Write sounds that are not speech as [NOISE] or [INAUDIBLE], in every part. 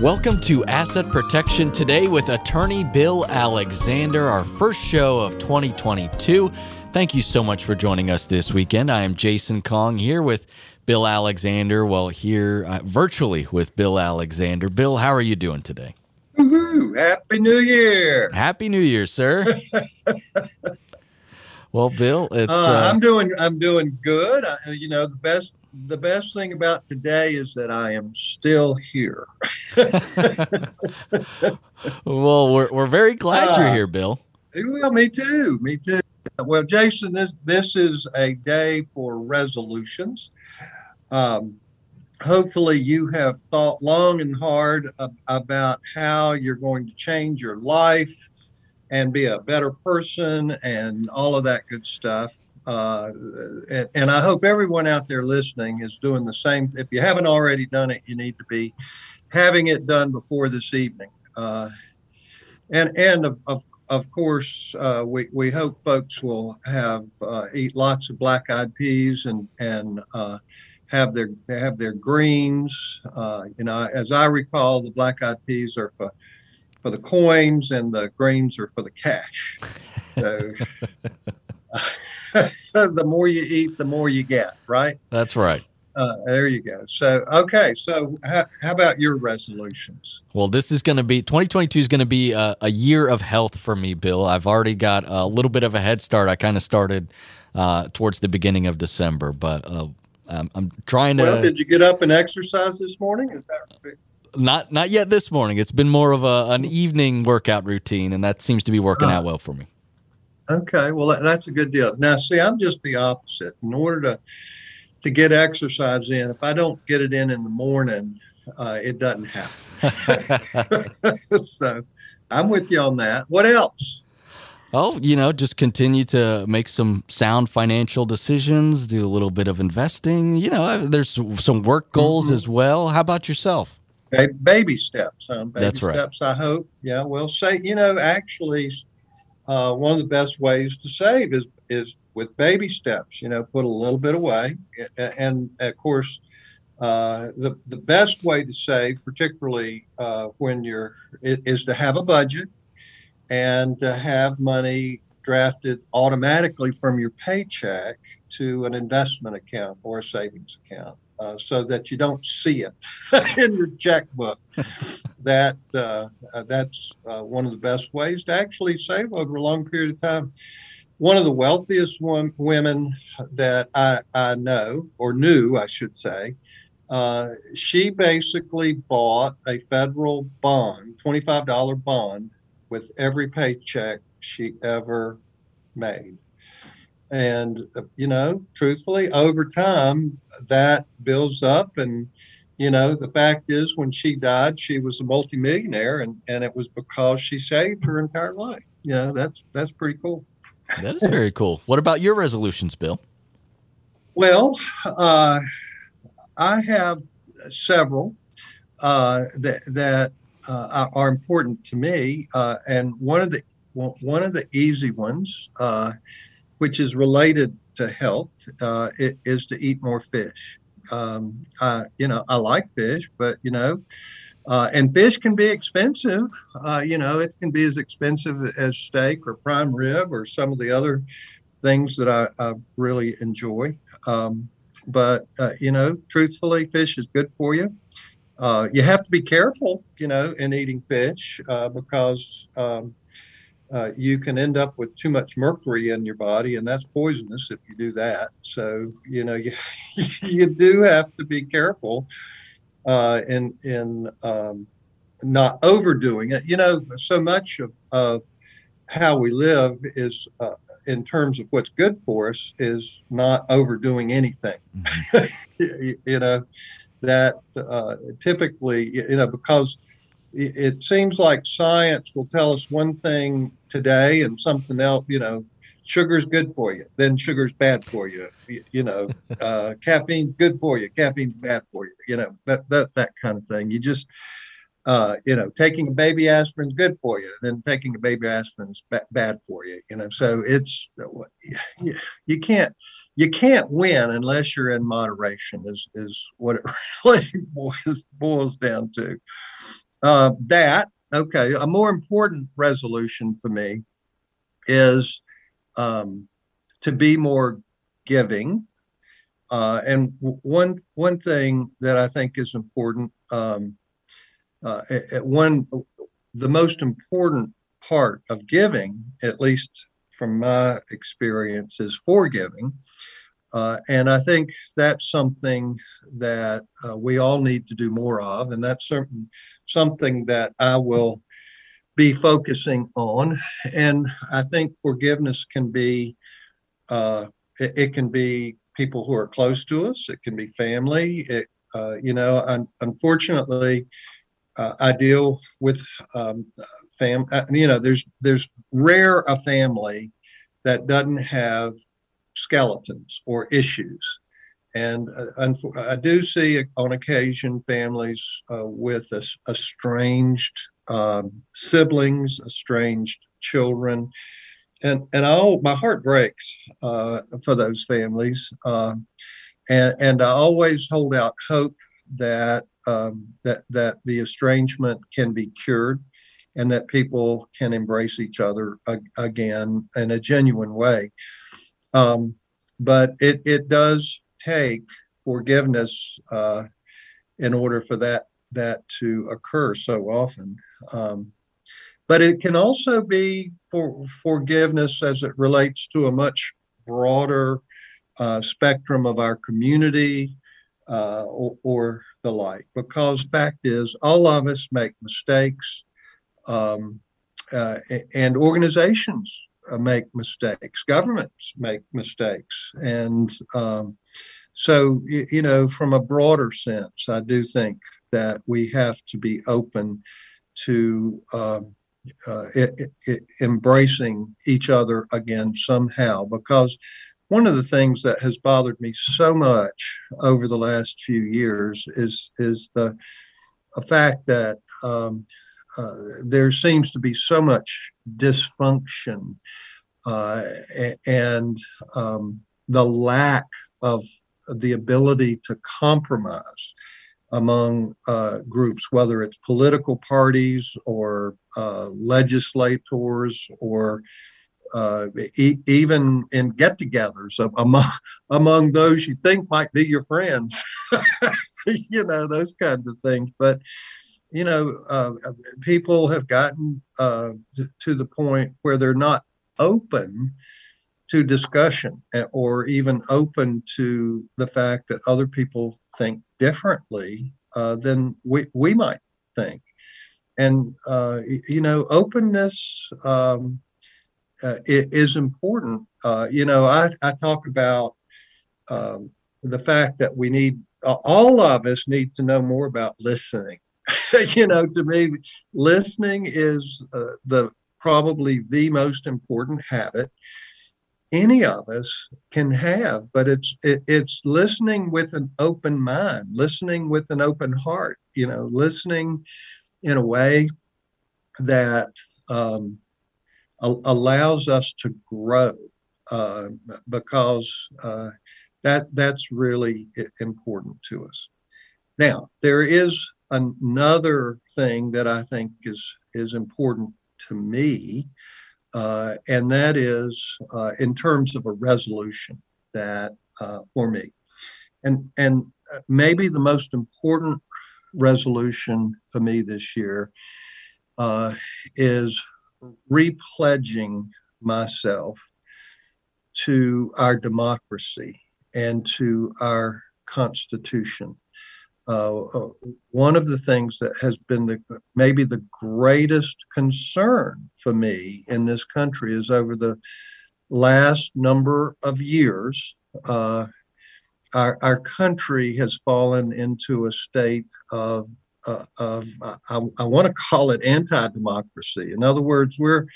Welcome to Asset Protection today with attorney Bill Alexander, our first show of 2022. Thank you so much for joining us this weekend. I am Jason Kong here with Bill Alexander. Well, here uh, virtually with Bill Alexander. Bill, how are you doing today? Woohoo! Happy New Year! Happy New Year, sir. [LAUGHS] well, Bill, it's Uh, uh, I'm doing. I'm doing good. I, you know, the best. The best thing about today is that I am still here. [LAUGHS] well, we're we're very glad you're Uh, here, Bill. Well, me too. Me too. Well, Jason, this this is a day for resolutions. Um, hopefully, you have thought long and hard ab- about how you're going to change your life and be a better person and all of that good stuff. Uh, and, and I hope everyone out there listening is doing the same. If you haven't already done it, you need to be having it done before this evening. Uh, and and of, of of course, uh, we, we hope folks will have uh, eat lots of black eyed peas and and uh, have their have their greens. You know, as I recall, the black eyed peas are for for the coins and the greens are for the cash. So [LAUGHS] [LAUGHS] the more you eat, the more you get. Right? That's right. Uh, there you go. So okay. So how, how about your resolutions? Well, this is going to be 2022 is going to be a, a year of health for me, Bill. I've already got a little bit of a head start. I kind of started uh, towards the beginning of December, but uh, I'm, I'm trying to Well, did you get up and exercise this morning? Is that not not yet this morning. It's been more of a, an evening workout routine, and that seems to be working Uh, out well for me. Okay, well that, that's a good deal. Now, see, I'm just the opposite. In order to to get exercise in, if I don't get it in in the morning, uh, it doesn't happen. [LAUGHS] so, I'm with you on that. What else? oh, you know, just continue to make some sound financial decisions, do a little bit of investing. You know, there's some work goals Mhm. as well. How about yourself? Ba- Baby steps. Baby That's right. steps. I hope. Yeah. Well, say you know, actually, uh, one of the best ways to save is is with baby steps. You know, put a little bit away, and of course, uh, the the best way to save, particularly uh, when you're, i- is to have a budget and to have money drafted automatically from your paycheck to an investment account or a savings account, uh, so that you don't see it [LAUGHS] in your checkbook. That uh, uh, that's uh, one of the best ways to actually save over a long period of time. One of the wealthiest one, women that I, I know or knew, I should say, uh, she basically bought a federal bond, twenty-five dollar bond, with every paycheck she ever made. And uh, you know, truthfully, over time, that builds up and you know the fact is when she died she was a multimillionaire and and it was because she saved her entire life you know that's that's pretty cool That is very cool. What about your resolutions, Bill? well uh i have several uh that that uh, are- important to me uh and one of the one of the easy ones uh which is related to health uh i- is to eat more fish um, I, you know, I like fish, but you know, uh, and fish can be expensive. Uh, you know, it can be as expensive as steak or prime rib or some of the other things that I, I really enjoy. Um, but uh, you know, truthfully, fish is good for you. Uh, you have to be careful, you know, in eating fish uh, because um, uh, you can end up with too much mercury in your body, and that's poisonous if you do that. So, you know, [LAUGHS] you you do have to be careful uh, in in um, not overdoing it. You know, so much of, of how we live is uh, in terms of what's good for us is not overdoing anything. [LAUGHS] you, you know, that uh, typically, you know, because it, it seems like science will tell us one thing today and something else, you know, sugar's good for you, then sugar's bad for you. You, you know, [LAUGHS] uh, caffeine's good for you, caffeine's bad for you. You know, that that that kind of thing. You just, uh, you know, taking a baby aspirin's good for you, then taking a baby aspirin's ba- bad for you. You know, so it's you, you can't you can't win unless you're in moderation. Is is what it [LAUGHS] really boils boils down to. Uh, that okay. A more important resolution for me is um, to be more giving. Uh, and one one thing that I think is important, um, uh, one the most important part of giving, at least from my experience, is forgiving. Uh, and I think that's something that uh, we all need to do more of, and that's certain, something that I will be focusing on. And I think forgiveness can be, uh, it, it, can be people who are close to us. It can be family. It, uh, you know, un- unfortunately, uh, I deal with um, fam. You know, there's there's rare a family that doesn't have skeletons or issues. And uh, I do see on occasion families uh, with estranged um, siblings, estranged children, and and I my heart breaks uh, for those families. Um, and and I always hold out hope that um, that that the estrangement can be cured, and that people can embrace each other again in a genuine way. Um, but it, it does take forgiveness uh, in order for that that to occur so often. Um, but it can also be for forgiveness as it relates to a much broader uh, spectrum of our community uh, or, or, the like. Because fact is, all of us make mistakes, um, uh, and organizations make mistakes, governments make mistakes. And um, so, you know, from a broader sense, I do think that we have to be open to um, uh, it, it, embracing each other again somehow because one of the things that has bothered me so much over the last few years is is the fact that um, uh, there seems to be so much dysfunction uh, and um, the lack of the ability to compromise among uh, groups, whether it's political parties or uh, legislators or uh, e- even in get-togethers among among those you think might be your friends, [LAUGHS] you know those kinds of things. But you know, uh, people have gotten uh, to the point where they're not open to discussion eh, or even open to the fact that other people think differently uh, than we, we might think. And, uh, you know, openness um, uh, is important. Uh, you know, I, I talk about um, the fact that we need, all of us need to know more about listening. [LAUGHS] you know, to me, listening is uh, the probably the most important habit any of us can have but it's it, it's listening with an open mind listening with an open heart you know listening in a way that um, a- allows us to grow uh, because uh, that that's really important to us. Now there is another thing that i think is is important to me, uh, and that is uh, in terms of a resolution that uh, for me, and and uh, maybe the most important resolution for me this year uh, is repledging myself to our democracy and to our Constitution. Uh, one of the things that has been the maybe the greatest concern for me in this country is over the last number of years, uh, our, our country has fallen into a state of, uh, of I, I want to call it anti-democracy. In other words, we're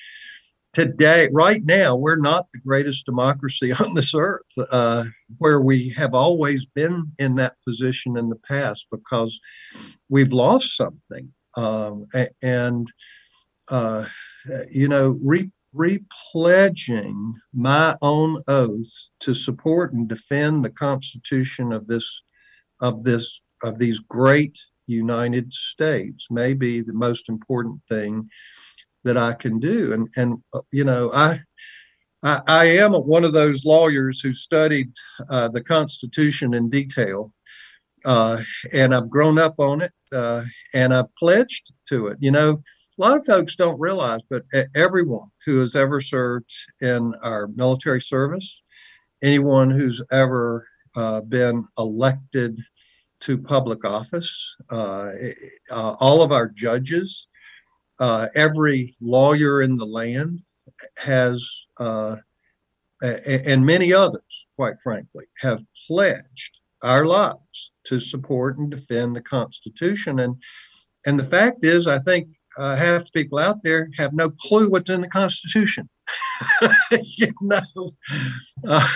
today, right now, we're not the greatest democracy on this earth, uh, where we have always been in that position in the past because we've lost something. Um, and, uh, you know, re- repledging my own oath to support and defend the Constitution of this, of this, of these great United States may be the most important thing that I can do. And and uh, you know, I I, I am one of those lawyers who studied uh, the Constitution in detail, uh, and I've grown up on it, uh, and I've pledged to it. You know, a lot of folks don't realize, but everyone who has ever served in our military service, anyone who's ever uh, been elected to public office, uh, all of our judges, uh, every lawyer in the land has, uh, and many others, quite frankly, have pledged our lives to support and defend the Constitution. And and the fact is, I think uh, half the people out there have no clue what's in the Constitution. [LAUGHS] you know, uh,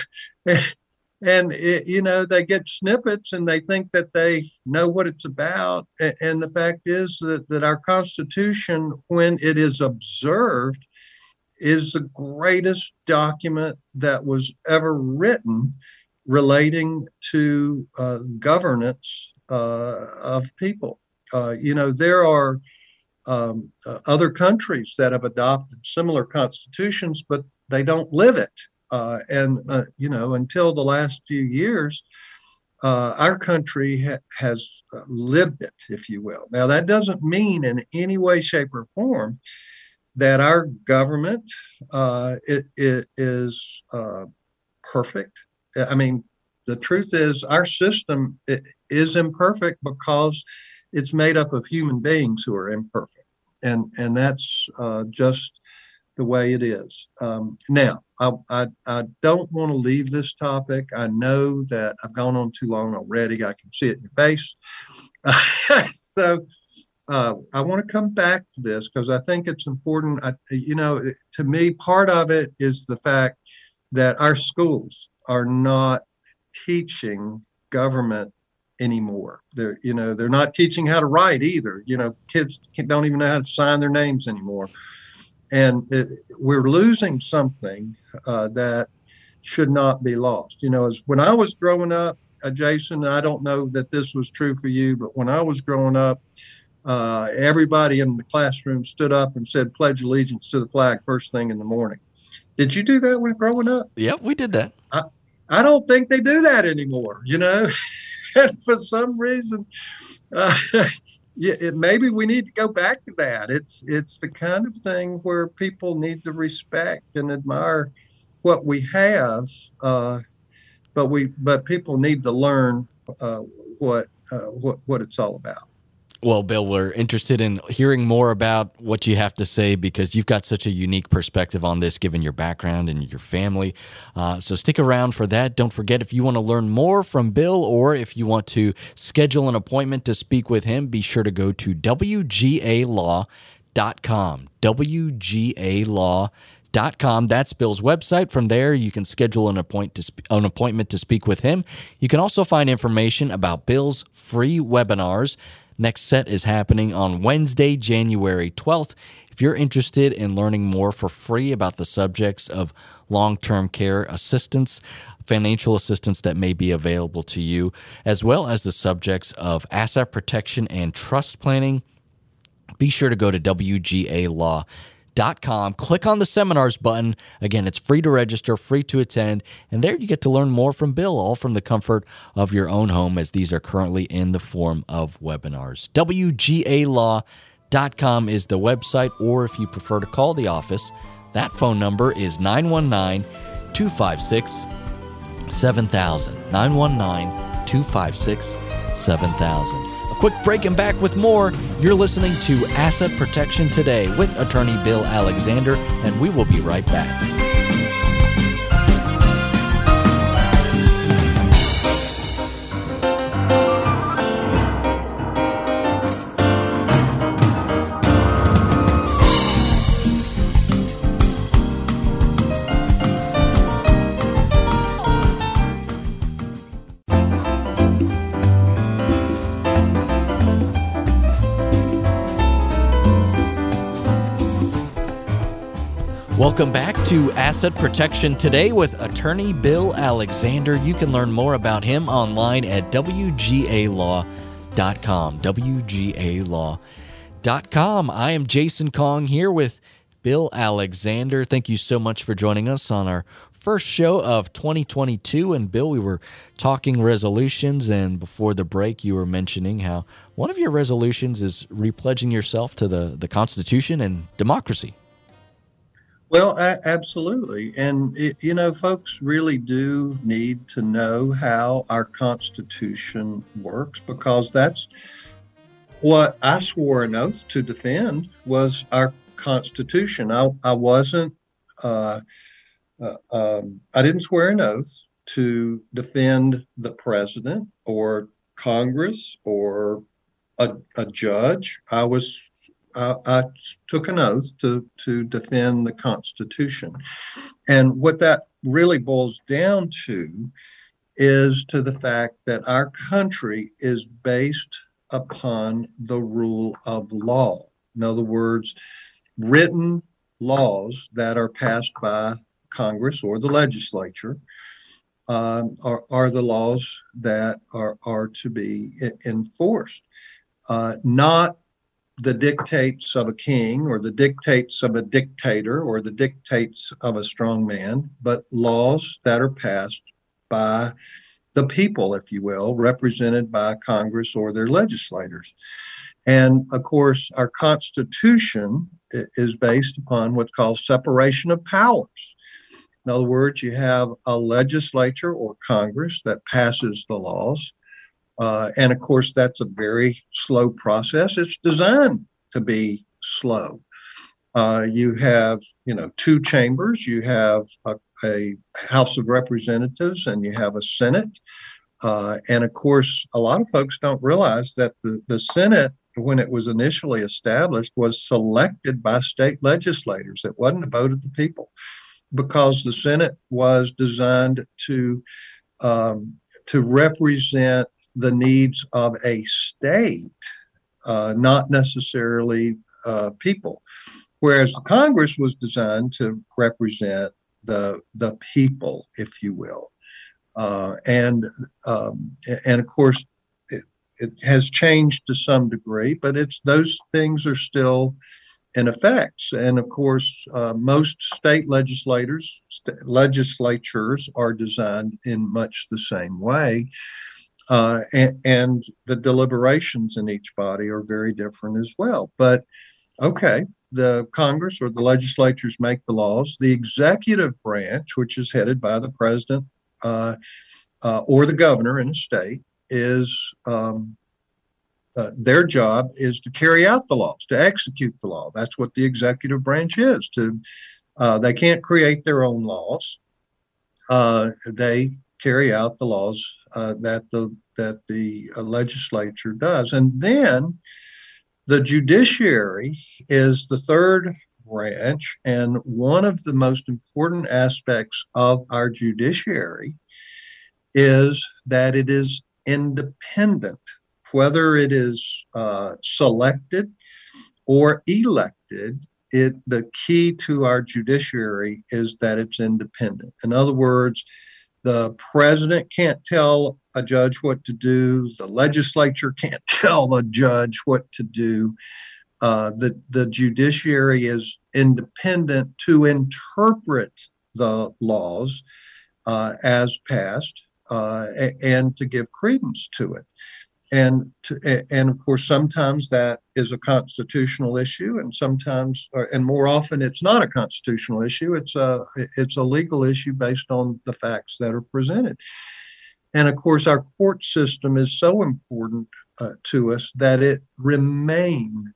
and it, you know they get snippets and they think that they know what it's about. And the fact is that, that our Constitution, when it is observed, is the greatest document that was ever written relating to uh, governance uh, of people. Uh, you know, there are um, uh, other countries that have adopted similar constitutions, but they don't live it. Uh, and, uh, you know, until the last few years, uh, our country ha- has uh, lived it, if you will. Now, that doesn't mean in any way, shape, or form that our government uh, it, it is perfect. I mean, the truth is, our system is imperfect because it's made up of human beings who are imperfect and and that's uh, just the way it is. Um, now, I, I, I don't want to leave this topic. I know that I've gone on too long already. I can see it in your face. [LAUGHS] so uh, I want to come back to this because I think it's important. I, you know, to me, part of it is the fact that our schools are not teaching government anymore. They're you know they're not teaching how to write either. You know, kids don't even know how to sign their names anymore, and it, we're losing something uh, that should not be lost. You know, as when I was growing up, uh, Jason, I don't know that this was true for you, but when I was growing up. Uh, everybody in the classroom stood up and said pledge allegiance to the flag first thing in the morning. Did you do that when growing up? Yep, we did that. I, I don't think they do that anymore. You know, [LAUGHS] for some reason, uh, [LAUGHS] yeah, it, maybe we need to go back to that. It's it's the kind of thing where people need to respect and admire what we have, uh, but we but people need to learn uh, what uh, what what it's all about. Well, Bill, we're interested in hearing more about what you have to say because you've got such a unique perspective on this, given your background and your family. Uh, so stick around for that. Don't forget if you want to learn more from Bill or if you want to schedule an appointment to speak with him, be sure to go to WGALaw.com. WGALaw.com Dot com. That's Bill's website. From there, you can schedule an, appoint to sp- an appointment to speak with him. You can also find information about Bill's free webinars Next set is happening on Wednesday, January 12th. If you're interested in learning more for free about the subjects of long term care assistance, financial assistance that may be available to you, as well as the subjects of asset protection and trust planning, be sure to go to WGA Law com. Click on the seminars button. Again, it's free to register, free to attend, and there you get to learn more from Bill, all from the comfort of your own home, as these are currently in the form of webinars. WGALaw.com is the website, or if you prefer to call the office, that phone number is 919 256 7000. 919 256 7000 A quick break and back with more. You're listening to Asset Protection Today with attorney Bill Alexander, and we will be right back. Welcome back to Asset Protection Today with attorney Bill Alexander. You can learn more about him online at WGALaw.com. WGALaw.com. I am Jason Kong here with Bill Alexander. Thank you so much for joining us on our first show of 2022. And Bill, we were talking resolutions, and before the break, you were mentioning how one of your resolutions is repledging yourself to the, the Constitution and democracy. Well, a- absolutely. And, it, you know, folks really do need to know how our Constitution works because that's what I swore an oath to defend was our Constitution. I, I wasn't, uh, uh, um, I didn't swear an oath to defend the president or Congress or a, a judge. I was I, I took an oath to to defend the Constitution, and what that really boils down to is to the fact that our country is based upon the rule of law. In other words, written laws that are passed by Congress or the legislature um, are, are the laws that are, are to be enforced, uh, not the dictates of a king or the dictates of a dictator or the dictates of a strong man, but laws that are passed by the people, if you will, represented by Congress or their legislators. And of course, our Constitution is based upon what's called separation of powers. In other words, you have a legislature or Congress that passes the laws. Uh, and of course, that's a very slow process. It's designed to be slow. Uh, you have, you know, two chambers. You have a, a, House of Representatives and you have a Senate. Uh, and of course, a lot of folks don't realize that the, the Senate, when it was initially established, was selected by state legislators. It wasn't a vote of the people because the Senate was designed to um, to represent the needs of a state, uh, not necessarily uh, people. Whereas Congress was designed to represent the the people, if you will, uh, and um, and of course it, it has changed to some degree, but it's those things are still in effects. And of course, uh, most state legislators, st- legislatures are designed in much the same way. Uh, and, and, the deliberations in each body are very different as well. But okay, the Congress or the legislatures make the laws. The executive branch, which is headed by the president uh, uh or the governor in a state, is um, uh, their job is to carry out the laws, to execute the law. That's what the executive branch is. To uh, they can't create their own laws. Uh, they carry out the laws uh, that the that the uh, legislature does, and then the judiciary is the third branch, and one of the most important aspects of our judiciary is that it is independent whether it is uh, selected or elected, it the key to our judiciary is that it's independent. In other words, the president can't tell a judge what to do. The legislature can't [LAUGHS] tell a judge what to do. Uh, the the judiciary is independent to interpret the laws uh, as passed uh, and to give credence to it and to, and of course sometimes that is a constitutional issue and sometimes and more often it's not a constitutional issue. It's a it's a legal issue based on the facts that are presented. And of course our court system is so important uh, to us that it remain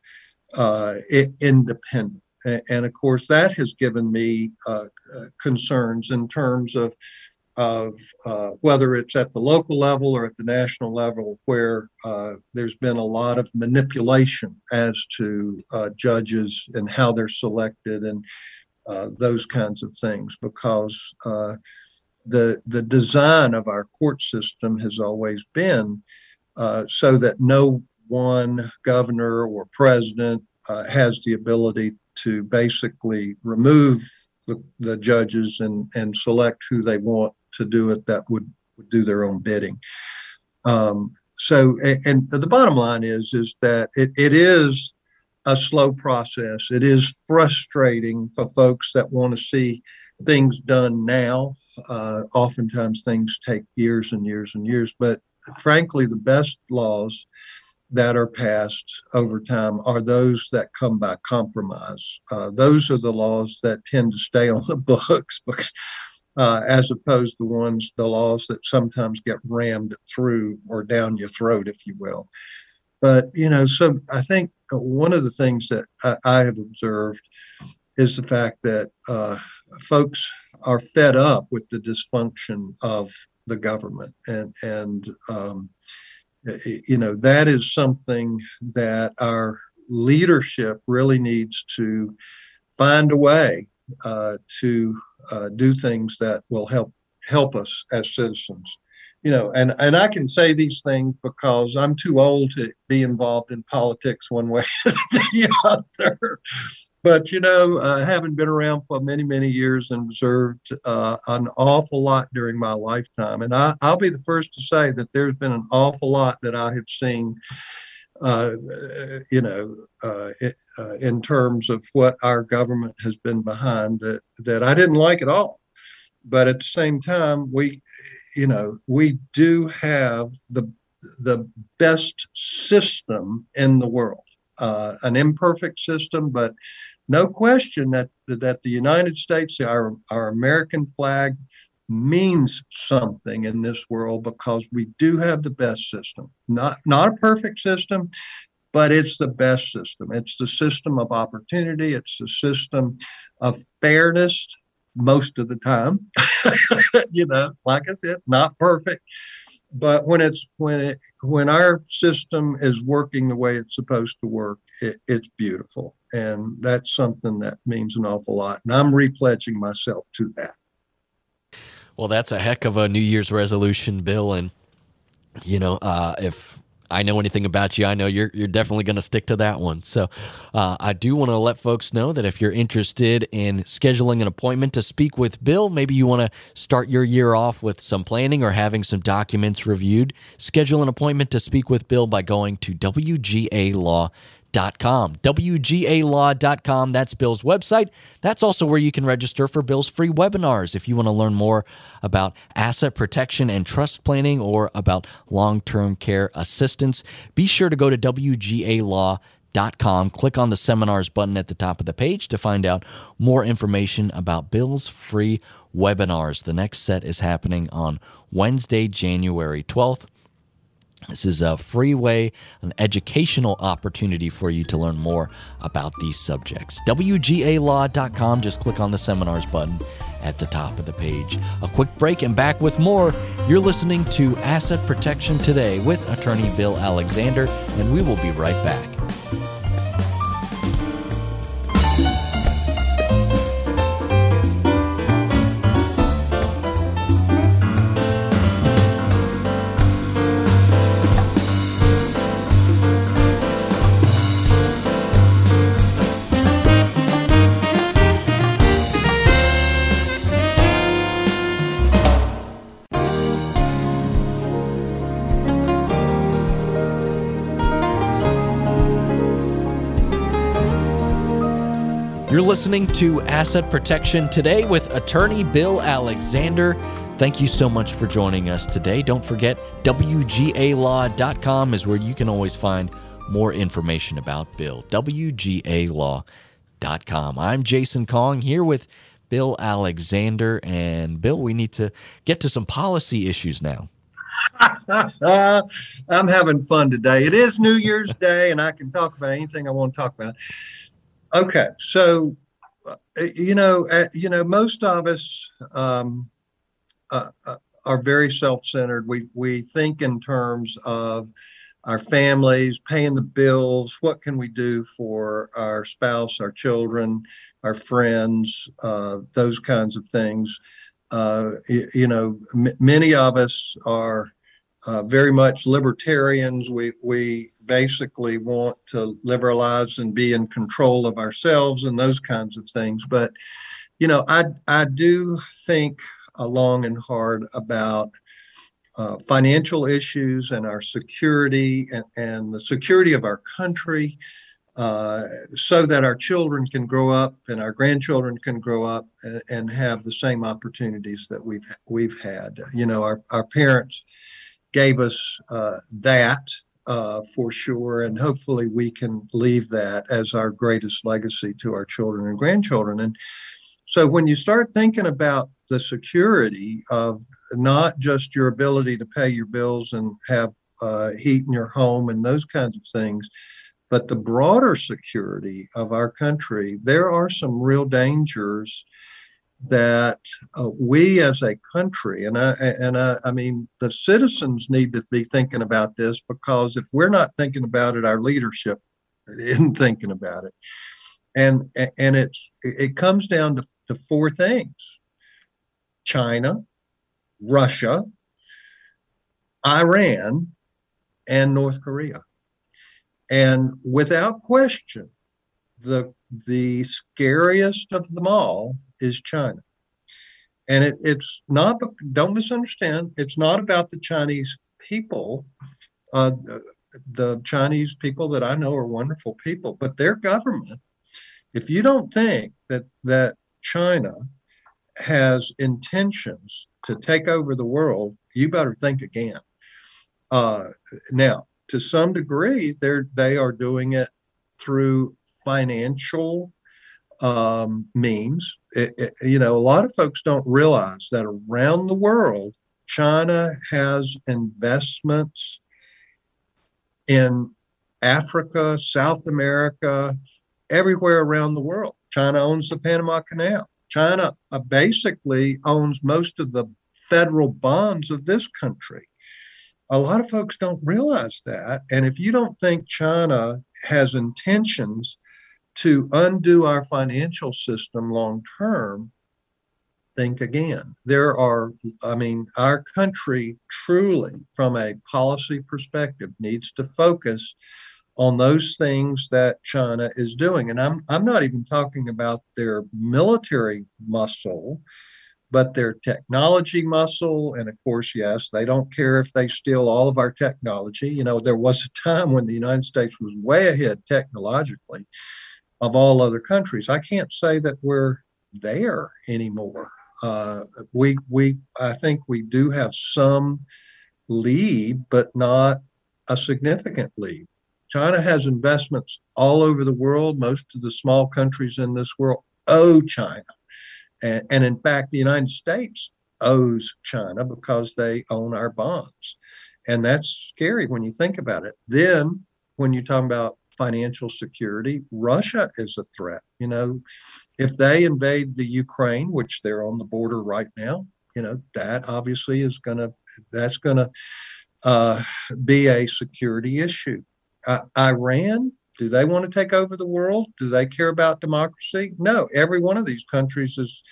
uh, independent. And of course that has given me uh, uh concerns in terms of of uh, whether it's at the local level or at the national level, where uh, there's been a lot of manipulation as to uh, judges and how they're selected and uh, those kinds of things, because uh, the the design of our court system has always been uh, so that no one governor or president has the ability to basically remove the, the judges and, and select who they want to do it that would, would do their own bidding. Um, so, and the bottom line is, is that it, it is a slow process. It is frustrating for folks that want to see things done now. Uh, oftentimes things take years and years and years, but frankly, the best laws that are passed over time are those that come by compromise. Uh, those are the laws that tend to stay on the [LAUGHS] books uh, as opposed to the ones, the laws that sometimes get rammed through or down your throat, if you will. But, you know, so I think one of the things that I, I have observed is the fact that uh, folks are fed up with the dysfunction of the government. And, and um, you know, that is something that our leadership really needs to find a way uh, to uh, do things that will help help us as citizens. You know, and and I can say these things because I'm too old to be involved in politics one way [LAUGHS] or the other. But you know, uh, having been around for many many years and observed uh, an awful lot during my lifetime, and I, I'll be the first to say that there's been an awful lot that I have seen uh, you know, uh, uh, in terms of what our government has been behind that, that I didn't like at all. But at the same time, we, you know, we do have the the best system in the world, uh, an imperfect system, but no question that that the United States, our our American flag, means something in this world because we do have the best system. Not not a perfect system, but it's the best system. It's the system of opportunity. It's the system of fairness most of the time. [LAUGHS] you know, like I said, not perfect. But when it's when it, when our system is working the way it's supposed to work, it, it's beautiful, and that's something that means an awful lot. And I'm repledging myself to that. Well, that's a heck of a New Year's resolution, Bill. And you know, uh, if I know anything about you, I know you're you're definitely going to stick to that one. So, uh, I do want to let folks know that if you're interested in scheduling an appointment to speak with Bill, maybe you want to start your year off with some planning or having some documents reviewed, schedule an appointment to speak with Bill by going to WGA Law WGAlaw.com. WGAlaw.com. That's Bill's website. That's also where you can register for Bill's free webinars if you want to learn more about asset protection and trust planning or about long term care assistance. Be sure to go to WGAlaw.com. Click on the seminars button at the top of the page to find out more information about Bill's free webinars. The next set is happening on Wednesday, January 12th. This is a free way, an educational opportunity for you to learn more about these subjects. WGAlaw.com. Just click on the seminars button at the top of the page. A quick break and back with more. You're listening to Asset Protection Today with attorney Bill Alexander, and we will be right back. Listening to Asset Protection Today with attorney Bill Alexander. Thank you so much for joining us today. Don't forget, WGAlaw.com is where you can always find more information about Bill. WGAlaw.com. I'm Jason Kong here with Bill Alexander. And Bill, we need to get to some policy issues now. [LAUGHS] I'm having fun today. It is New Year's Day, and I can talk about anything I want to talk about. Okay, so uh, you know, uh, you know, most of us um, uh, uh, are very self-centered. We we think in terms of our families, paying the bills. What can we do for our spouse, our children, our friends, uh, those kinds of things. Uh, you, you, know, m- many of us are uh, very much libertarians. We we basically want to live our lives and be in control of ourselves and those kinds of things. But you know, I I do think long and hard about uh, financial issues and our security and, and the security of our country uh, so that our children can grow up and our grandchildren can grow up and, and, have the same opportunities that we've we've had. You know, our, our parents gave us uh, that uh, for sure, and hopefully we can leave that as our greatest legacy to our children and grandchildren. And so when you start thinking about the security of not just your ability to pay your bills and have uh, heat in your home and those kinds of things, but the broader security of our country, there are some real dangers that uh, we as a country, and I and I, I mean the citizens need to be thinking about this because if we're not thinking about it, our leadership isn't thinking about it, and and it's it comes down to, to four things: China, Russia, Iran, and North Korea. And without question, the the scariest of them all is China. And it, it's not, don't misunderstand, it's not about the Chinese people. Uh, the Chinese people that I know are wonderful people, but their government, if you don't think that, that China has intentions to take over the world, you better think again. Uh, now, to some degree, they're they are doing it through financial um, means. It, it, you know, a lot of folks don't realize that around the world, China has investments in Africa, South America, everywhere around the world. China owns the Panama Canal. China uh, basically owns most of the federal bonds of this country. A lot of folks don't realize that. And if you don't think China has intentions to undo our financial system long term, think again. There are, I mean, our country truly, from a policy perspective, needs to focus on those things that China is doing. And I'm, I'm not even talking about their military muscle, but their technology muscle. And of course, yes, they don't care if they steal all of our technology. You know, there was a time when the United States was way ahead technologically of all other countries. I can't say that we're there anymore. Uh, we we I think we do have some lead, but not a significant lead. China has investments all over the world. Most of the small countries in this world owe China, and, and in fact, the United States owes China because they own our bonds, and that's scary when you think about it. Then, when you talk about financial security. Russia is a threat. You know, if they invade the Ukraine, which they're on the border right now, you know, that obviously is going to, that's going to uh, be a security issue. Uh, Iran, do they want to take over the world? Do they care about democracy? No, every one of these countries is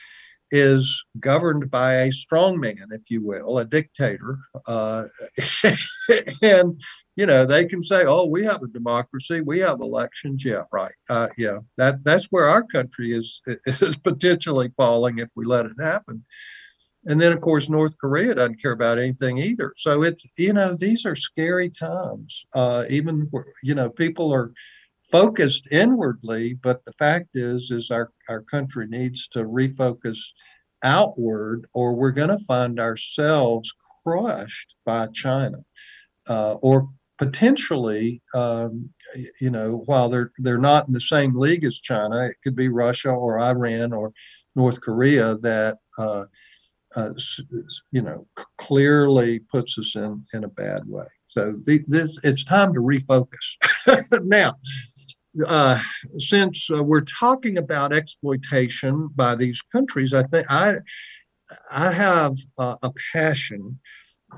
is governed by a strongman, if you will, a dictator. Uh, [LAUGHS] and, you know, they can say, oh, we have a democracy, we have elections. Yeah, right. Uh, yeah, that, that's where our country is, [LAUGHS] is potentially falling if we let it happen. And then, of course, North Korea doesn't care about anything either. So it's, you know, these are scary times. Uh, even, you know, people are focused inwardly, but the fact is, is our, our country needs to refocus outward, or we're going to find ourselves crushed by China, uh, or potentially, um, you know, while they're they're not in the same league as China, it could be Russia or Iran or North Korea that. Uh, uh, you know, clearly puts us in in a bad way. So this it's time to refocus. [LAUGHS] now, uh, since uh, we're talking about exploitation by these countries, I think I I have uh, a passion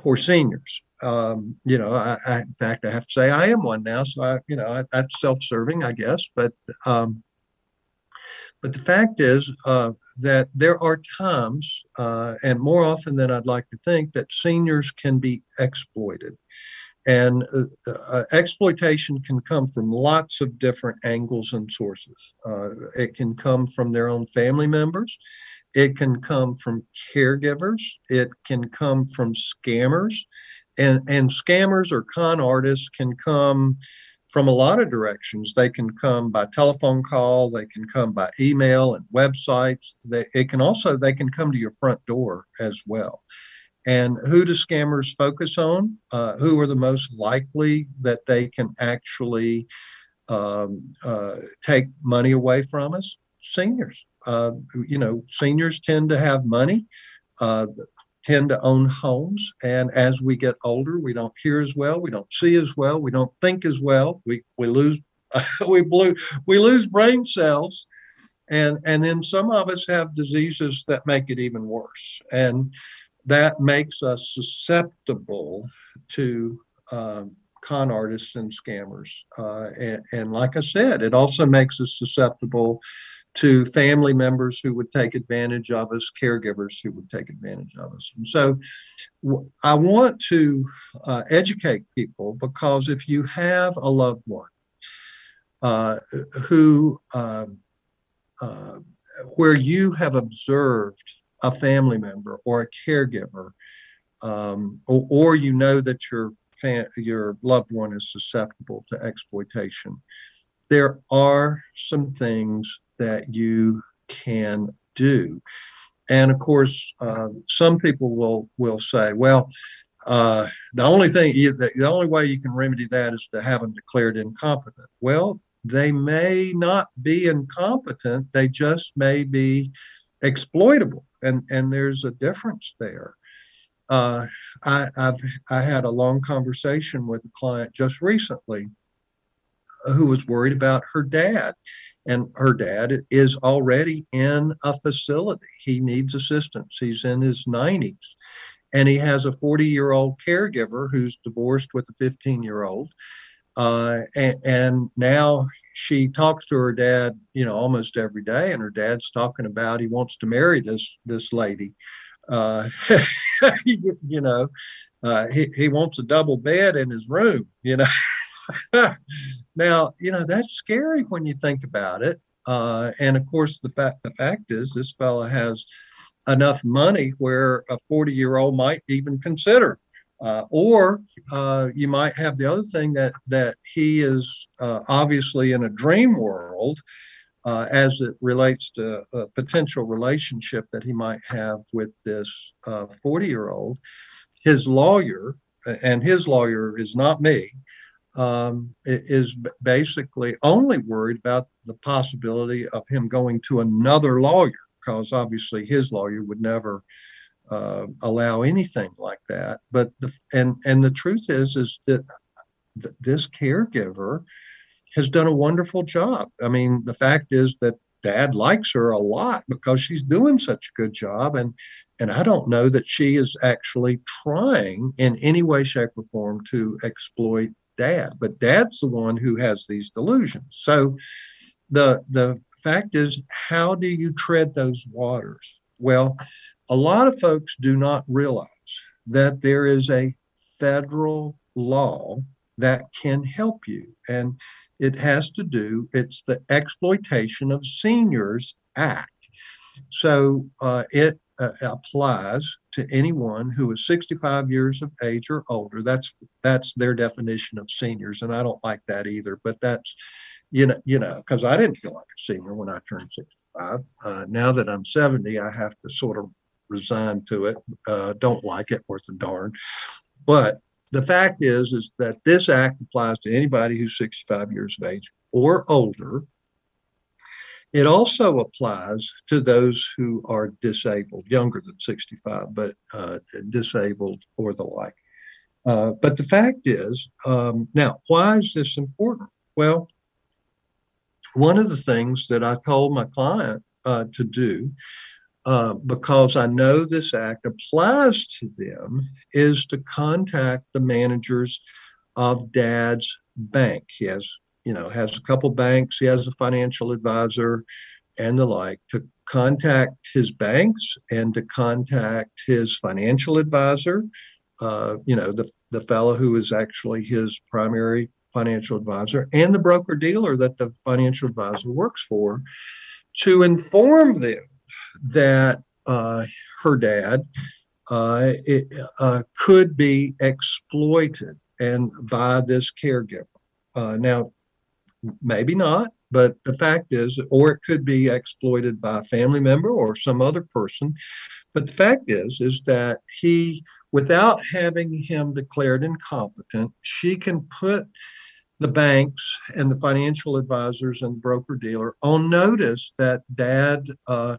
for seniors. Um, you know, I, I, in fact, I have to say I am one now. So I, you know, I, that's self-serving, I guess. But um, but the fact is uh, that there are times, uh, and more often than I'd like to think, that seniors can be exploited. And uh, uh, exploitation can come from lots of different angles and sources. Uh, it can come from their own family members. it can come from caregivers, it can come from scammers, and, and scammers or con artists can come from a lot of directions. They can come by telephone call, they can come by email and websites. They, it can also they can come to your front door as well. And who do scammers focus on? Uh, who are the most likely that they can actually um, uh, take money away from us? Seniors. Uh, you know, seniors tend to have money. Uh, tend to own homes. And as we get older, we don't hear as well, we don't see as well, we don't think as well. We we lose [LAUGHS] we blue we lose brain cells, and and then some of us have diseases that make it even worse, and that makes us susceptible to. Um, con artists and scammers. Uh, and, and, like I said, it also makes us susceptible to family members who would take advantage of us, caregivers who would take advantage of us. And so I want to uh, educate people because if you have a loved one uh, who, uh, uh where you have observed a family member or a caregiver, um, or, or, you know that your your loved one is susceptible to exploitation, there are some things that you can do. And of course, uh, some people will will say, well, uh, the only thing you, the, the only way you can remedy that is to have them declared incompetent. Well, they may not be incompetent; they just may be exploitable, and and there's a difference there. Uh, I, I've I had a long conversation with a client just recently who was worried about her dad and her dad is already in a facility. He needs assistance. He's in his 90s. And he has a 40 year old caregiver who's divorced with a 15 year old. Uh, and, and, now she talks to her dad, you know, almost every day. And her dad's talking about he wants to marry this this lady. Uh, [LAUGHS] you know, uh, he, he wants a double bed in his room, you know. [LAUGHS] now, you know, that's scary when you think about it. Uh, and of course, the fact the fact is, this fellow has enough money where a 40 year old might even consider. Uh, or uh, you might have the other thing that that he is uh, obviously in a dream world uh, as it relates to a potential relationship that he might have with this 40 uh, year old. His lawyer, and his lawyer is not me, um, is basically only worried about the possibility of him going to another lawyer, because obviously his lawyer would never uh, allow anything like that. But the and and the truth is is that th- this caregiver has done a wonderful job. I mean, the fact is that dad likes her a lot because she's doing such a good job and and I don't know that she is actually trying in any way, shape, or form to exploit dad, but dad's the one who has these delusions. So the the fact is, how do you tread those waters? Well, a lot of folks do not realize that there is a federal law that can help you. And it has to do, it's the Exploitation of Seniors Act. So uh, it uh, applies to anyone who is 65 years of age or older. That's that's their definition of seniors, and I don't like that either. But that's you know you know because I didn't feel like a senior when I turned 65. Uh, now that I'm 70, I have to sort of resign to it. Uh, don't like it worth a darn. But the fact is is that this act applies to anybody who's 65 years of age or older it also applies to those who are disabled, younger than 65, but uh, disabled or the like. Uh, but the fact is, um, now, why is this important? Well, one of the things that I told my client uh, to do, uh, because I know this act applies to them, is to contact the managers of dad's bank. He has you know, has a couple banks, he has a financial advisor and the like to contact his banks and to contact his financial advisor, uh, you know, the, the fellow who is actually his primary financial advisor and the broker dealer that the financial advisor works for to inform them that uh, her dad uh, it, uh, could be exploited and by this caregiver. Uh, now, maybe not, but the fact is, or it could be exploited by a family member or some other person. But the fact is, is that he, without having him declared incompetent, she can put the banks and the financial advisors and broker dealer on notice that dad uh,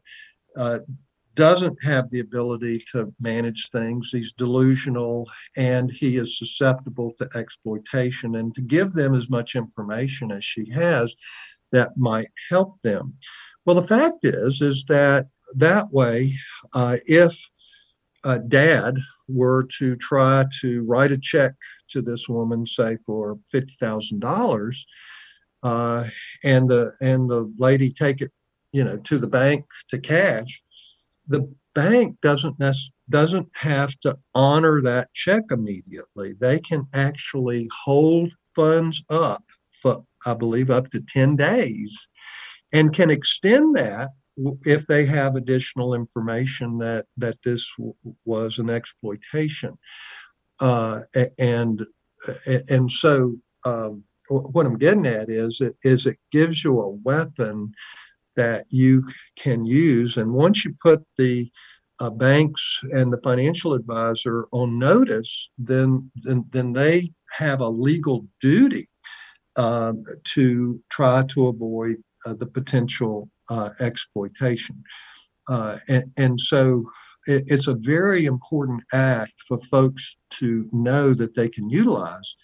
uh, doesn't have the ability to manage things. He's delusional and he is susceptible to exploitation, and to give them as much information as she has that might help them. Well, the fact is, is that that way, uh, if dad were to try to write a check to this woman, say for fifty thousand uh, dollars, and the and the lady take it, you know, to the bank to cash, the bank doesn't nec- doesn't have to honor that check immediately. They can actually hold funds up for, I believe, up to 10 days and can extend that if they have additional information that, that this w- was an exploitation. Uh, and, and so um, what I'm getting at is it, is it gives you a weapon that you can use. And once you put the uh, banks and the financial advisor on notice, then then, then they have a legal duty uh, to try to avoid uh, the potential uh, exploitation. Uh, and, and, so it, it's a very important act for folks to know that they can utilize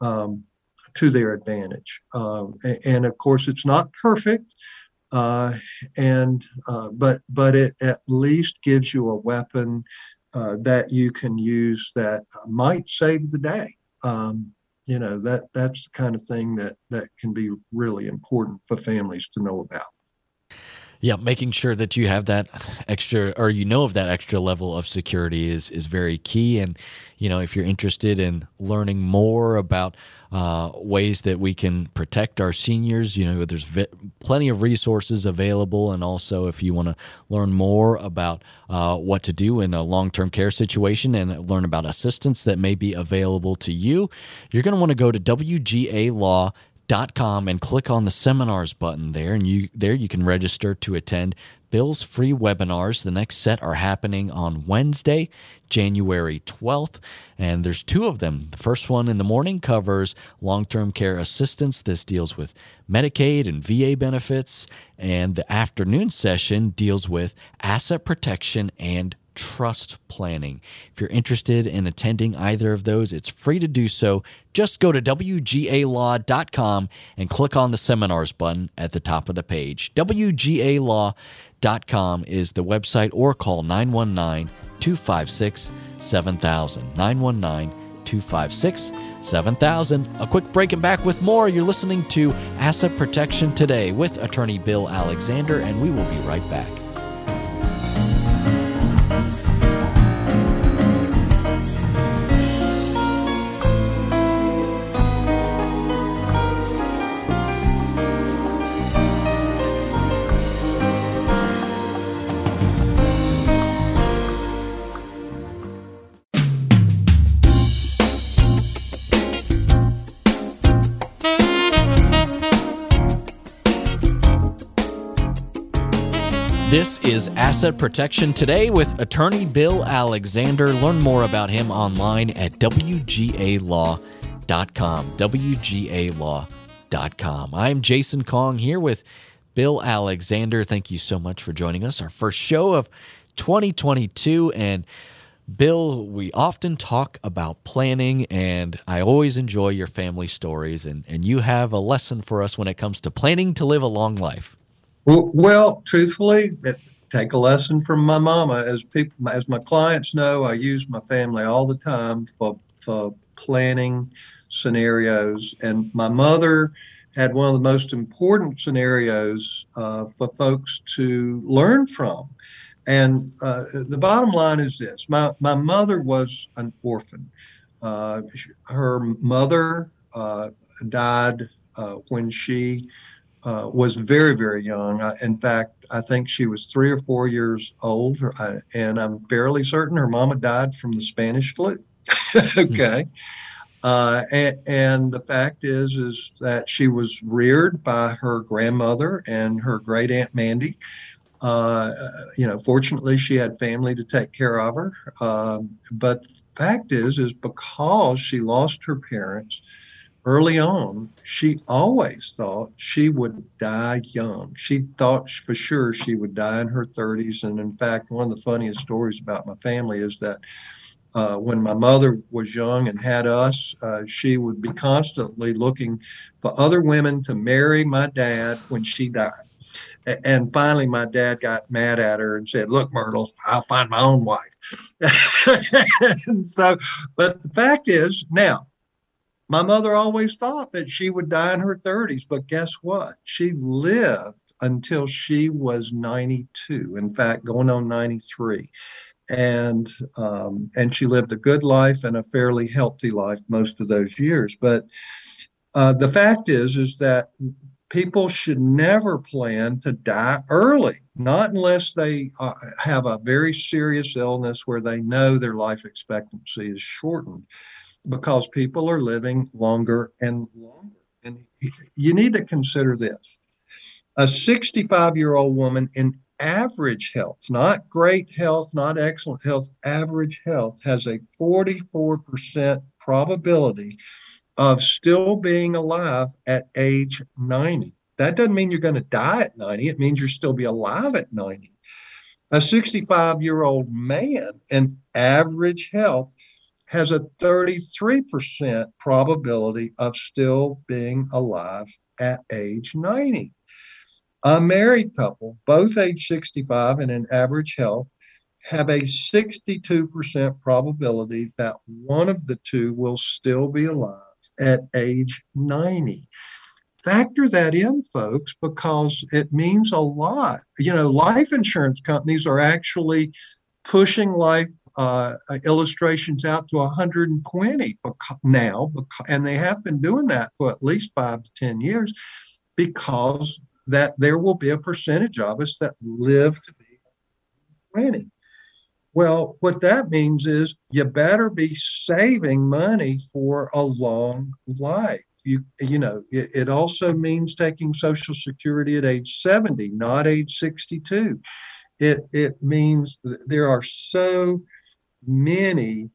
um, to their advantage. Um, and, and, of course, it's not perfect. Uh, and uh, but but it at least gives you a weapon uh, that you can use that might save the day. Um, you know that that's the kind of thing that that can be really important for families to know about. Yeah, making sure that you have that extra or you know of that extra level of security is is very key. And you know, if you're interested in learning more about uh, ways that we can protect our seniors, you know, there's vi- plenty of resources available. And also, if you want to learn more about uh, what to do in a long term care situation and learn about assistance that may be available to you, you're going to want to go to WGA Law dot com and click on the seminars button there and you there you can register to attend Bill's free webinars. The next set are happening on Wednesday, January 12th, and there's two of them. The first one in the morning covers long-term care assistance. This deals with Medicaid and VA benefits, and the afternoon session deals with asset protection and trust planning. If you're interested in attending either of those, it's free to do so. Just go to WGALaw.com and click on the seminars button at the top of the page. WGALaw.com is the website or call 919 256 7000. 919 256 7000. A quick break and back with more. You're listening to Asset Protection Today with attorney Bill Alexander, and we will be right back. Is Asset Protection Today with attorney Bill Alexander. Learn more about him online at WGALaw.com. WGALaw.com. I'm Jason Kong here with Bill Alexander. Thank you so much for joining us. Our first show of 2022. And Bill, we often talk about planning, and I always enjoy your family stories. And, and you have a lesson for us when it comes to planning to live a long life. Well, well, truthfully, take a lesson from my mama. As people, as my clients know, I use my family all the time for for planning scenarios. And my mother had one of the most important scenarios uh, for folks to learn from. And uh, the bottom line is this: my my mother was an orphan. Uh, her mother uh, died uh, when she uh, was very, very young. I, in fact, I think she was three or four years old, and I'm fairly certain her mama died from the Spanish flu. [LAUGHS] okay. Uh, and, and, the fact is, is that she was reared by her grandmother and her great aunt Mandy. Uh, you know, fortunately, she had family to take care of her. Um, but the fact is, is because she lost her parents, early on, she always thought she would die young. She thought for sure she would die in her 30s. And in fact, one of the funniest stories about my family is that uh, when my mother was young and had us, uh, she would be constantly looking for other women to marry my dad when she died. And finally, my dad got mad at her and said, Look, Myrtle, I'll find my own wife. [LAUGHS] so, but the fact is, now, my mother always thought that she would die in her 30s, but guess what? She lived until she was 92. In fact, going on 93. And um, and she lived a good life and a fairly healthy life most of those years. But uh, the fact is, is that people should never plan to die early, not unless they uh, have a very serious illness where they know their life expectancy is shortened because people are living longer and longer. And you need to consider this a 65 year old woman in average health, not great health, not excellent health, average health, has a 44% probability of still being alive at age 90. That doesn't mean you're going to die at 90, it means you'll still be alive at 90. A 65 year old man in average health has a 33% probability of still being alive at age 90. A married couple, both age 65 and in average health, have a 62% probability that one of the two will still be alive at age 90. Factor that in, folks, because it means a lot. You know, life insurance companies are actually pushing life uh, illustrations out to 120 now, and they have been doing that for at least five to 10 years because that there will be a percentage of us that live to be 20. Well, what that means is you better be saving money for a long life. You, you know, it, it also means taking Social Security at age 70, not age 62. It, it means there are so many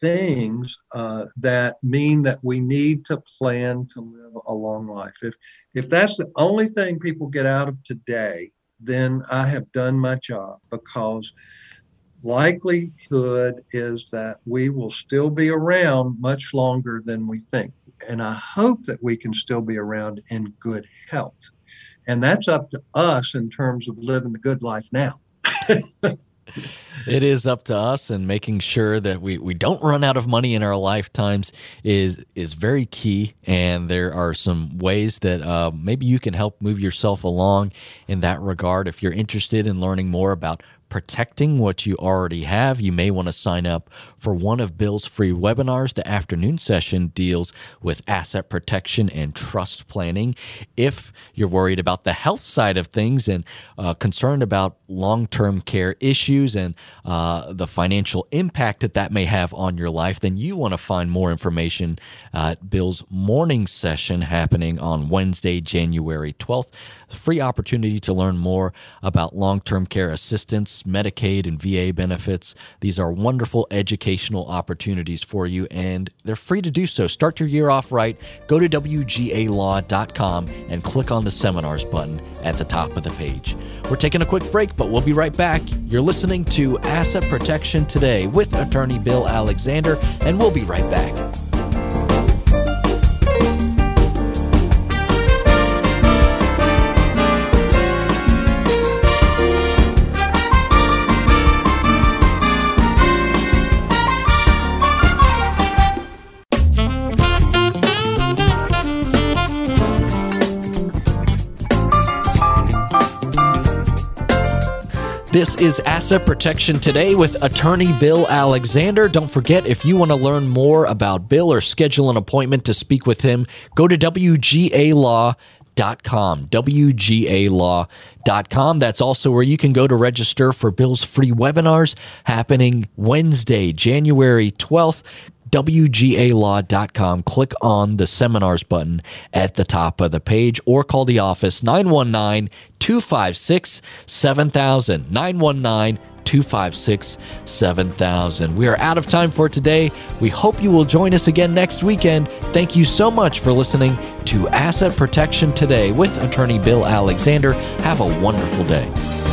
things uh, that mean that we need to plan to live a long life. If if that's the only thing people get out of today, then I have done my job because likelihood is that we will still be around much longer than we think. And I hope that we can still be around in good health. And that's up to us in terms of living the good life now. [LAUGHS] [LAUGHS] it is up to us and making sure that we, we don't run out of money in our lifetimes is is very key. And there are some ways that uh, maybe you can help move yourself along in that regard. If you're interested in learning more about protecting what you already have, you may want to sign up for one of Bill's free webinars. The afternoon session deals with asset protection and trust planning. If you're worried about the health side of things and uh, concerned about long term care issues and uh, the financial impact that that may have on your life, then you want to find more information at Bill's morning session happening on Wednesday, January 12th. Free opportunity to learn more about long term care assistance, Medicaid, and VA benefits. These are wonderful educational opportunities for you, and they're free to do so. Start your year off right. Go to WGALaw.com and click on the seminars button at the top of the page. We're taking a quick break, but we'll be right back. You're listening to Asset Protection Today with attorney Bill Alexander, and we'll be right back. This is Asset Protection Today with attorney Bill Alexander. Don't forget, if you want to learn more about Bill or schedule an appointment to speak with him, go to WGALaw.com wgalaw.com. That's also where you can go to register for Bill's free webinars happening Wednesday, January 12th. WGAlaw.com. Click on the seminars button at the top of the page or call the office 919 256 7000. 919 256 7000. We are out of time for today. We hope you will join us again next weekend. Thank you so much for listening to Asset Protection Today with attorney Bill Alexander. Have a wonderful day.